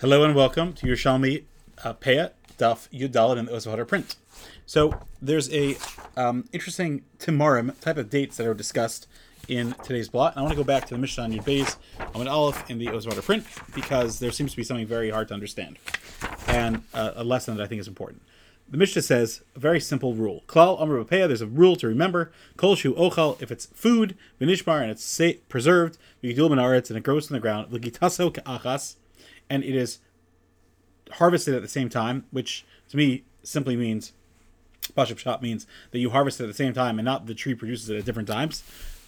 Hello and welcome to Yerushalmi uh, Peah Daf in the Oz Vehadar print. So there's a um, interesting Timorim type of dates that are discussed in today's blot. And I want to go back to the Mishnah on Beis an Aleph in the Oz Vehadar print because there seems to be something very hard to understand and uh, a lesson that I think is important. The Mishnah says a very simple rule. Klal Amr There's a rule to remember. Kol Shu Ochal. If it's food, Vinishmar, and it's preserved, Yigdul Menaretz, and it grows in the ground. Likitaso Keachas and it is harvested at the same time, which to me simply means Pashab shop means that you harvest it at the same time and not the tree produces it at different times.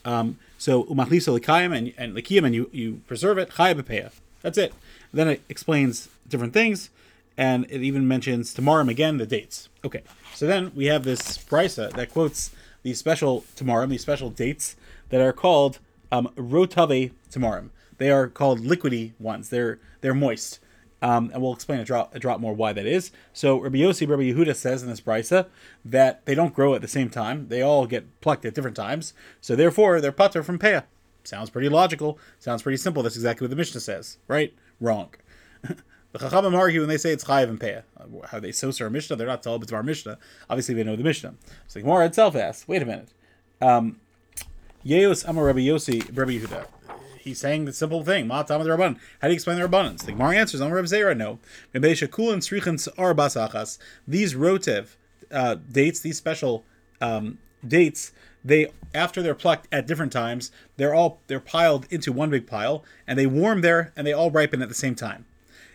Um, so umachlisa likayim and and likiyim and you you preserve it chayabepeya. That's it. then it explains different things, and it even mentions tomorrow again the dates. Okay, so then we have this brisa that quotes these special tomorrow, these special dates that are called um, rotave tomorrow. They are called liquidy ones. They're they're moist. Um, and we'll explain a drop, a drop more why that is. So Rabbi Yossi, Rabbi Yehuda says in this brisa that they don't grow at the same time; they all get plucked at different times. So therefore, they're patur from peah. Sounds pretty logical. Sounds pretty simple. That's exactly what the Mishnah says, right? Wrong. the Chachamim argue when they say it's chayiv and peah. How they so our Mishnah? They're not told it's our Mishnah. Obviously, they know the Mishnah. So the Gemara itself asks, "Wait a minute." Um, Yeos Amar Rabbi Yossi, Rabbi Yehuda he's saying the simple thing. How do you explain the abundance? The Gemara answers, I'm Reb Zera, no. These rotev uh, dates, these special um, dates, they after they're plucked at different times, they're all they're piled into one big pile, and they warm there, and they all ripen at the same time.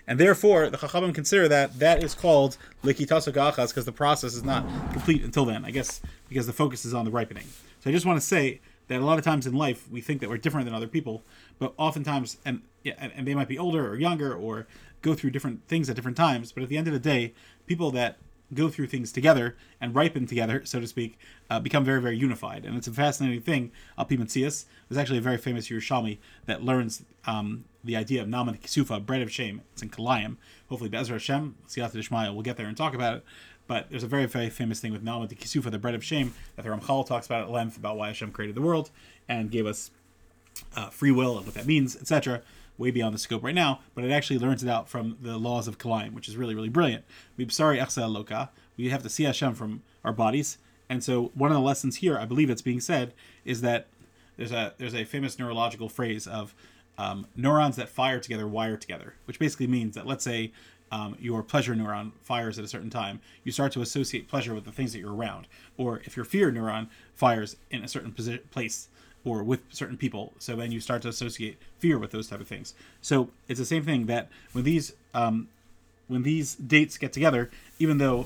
And therefore, the Chachamim consider that that is called likitaso keachas because the process is not complete until then. I guess because the focus is on the ripening. So I just want to say that a lot of times in life we think that we're different than other people, but oftentimes, and and they might be older or younger or go through different things at different times. But at the end of the day, people that go through things together and ripen together, so to speak, uh, become very, very unified. And it's a fascinating thing. Alpi There's actually a very famous Yerushalmi that learns um, the idea of Nahama Kisufa, bread of shame. It's in Kilayim. Hopefully, Be'ezra Hashem, Siyata Dishmaya, we'll get there and talk about it. But there's a very, very famous thing with Nahama d'Kisufa, the bread of shame, that the Ramchal talks about at length about why Hashem created the world and gave us uh, free will and what that means, etc. Way beyond the scope right now, but it actually learns it out from the laws of Kilayim, which is really, really brilliant. We sorry loka. We have to see Hashem from our bodies, and so one of the lessons here, I believe it's being said, is that there's a there's a famous neurological phrase of um, neurons that fire together wire together, which basically means that let's say um, your pleasure neuron fires at a certain time, you start to associate pleasure with the things that you're around. Or if your fear neuron fires in a certain posi- place or with certain people, so then you start to associate fear with those type of things. So it's the same thing that when these um, when these dates get together, even though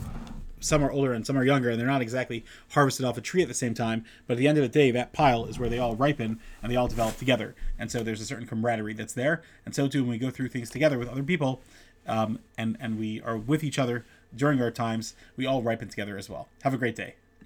some are older and some are younger, and they're not exactly harvested off a tree at the same time. But at the end of the day, that pile is where they all ripen and they all develop together. And so there's a certain camaraderie that's there. And so too, when we go through things together with other people, um, and and we are with each other during our times, we all ripen together as well. Have a great day.